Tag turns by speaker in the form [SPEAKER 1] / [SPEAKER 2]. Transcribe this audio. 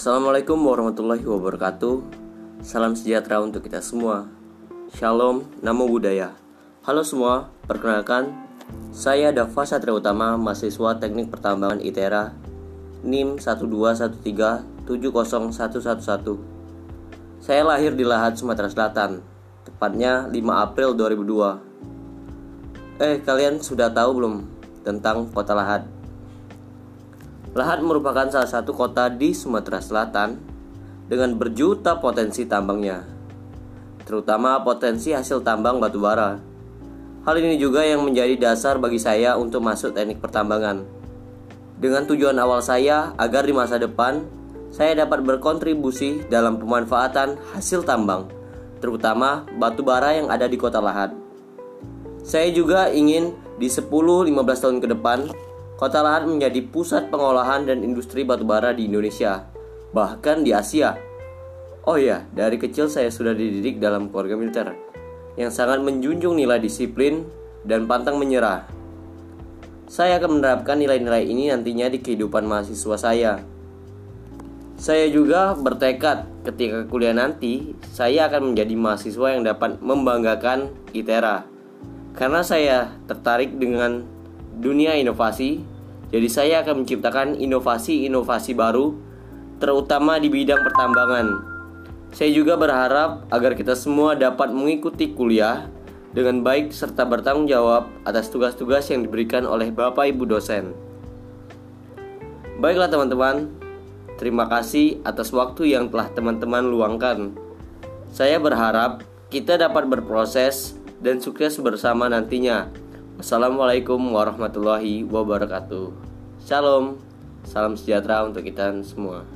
[SPEAKER 1] Assalamualaikum warahmatullahi wabarakatuh. Salam sejahtera untuk kita semua. Shalom, Namo Buddhaya. Halo semua, perkenalkan Saya Dava Satria Utama, mahasiswa Teknik Pertambangan ITERA NIM 121370111 Saya lahir di Lahat, Sumatera Selatan Tepatnya 5 April 2002 Eh, kalian sudah tahu belum tentang kota Lahat? Lahat merupakan salah satu kota di Sumatera Selatan dengan berjuta potensi tambangnya, terutama potensi hasil tambang batu bara. Hal ini juga yang menjadi dasar bagi saya untuk masuk teknik pertambangan. Dengan tujuan awal saya agar di masa depan saya dapat berkontribusi dalam pemanfaatan hasil tambang, terutama batu bara yang ada di kota Lahat. Saya juga ingin di 10-15 tahun ke depan Kota Lahat menjadi pusat pengolahan dan industri batubara di Indonesia, bahkan di Asia. Oh ya, dari kecil saya sudah dididik dalam keluarga militer yang sangat menjunjung nilai disiplin dan pantang menyerah. Saya akan menerapkan nilai-nilai ini nantinya di kehidupan mahasiswa saya. Saya juga bertekad ketika kuliah nanti, saya akan menjadi mahasiswa yang dapat membanggakan ITERA. Karena saya tertarik dengan dunia inovasi. Jadi saya akan menciptakan inovasi-inovasi baru terutama di bidang pertambangan. Saya juga berharap agar kita semua dapat mengikuti kuliah dengan baik serta bertanggung jawab atas tugas-tugas yang diberikan oleh Bapak Ibu dosen. Baiklah teman-teman, terima kasih atas waktu yang telah teman-teman luangkan. Saya berharap kita dapat berproses dan sukses bersama nantinya. Assalamualaikum warahmatullahi wabarakatuh. Shalom, salam sejahtera untuk kita semua.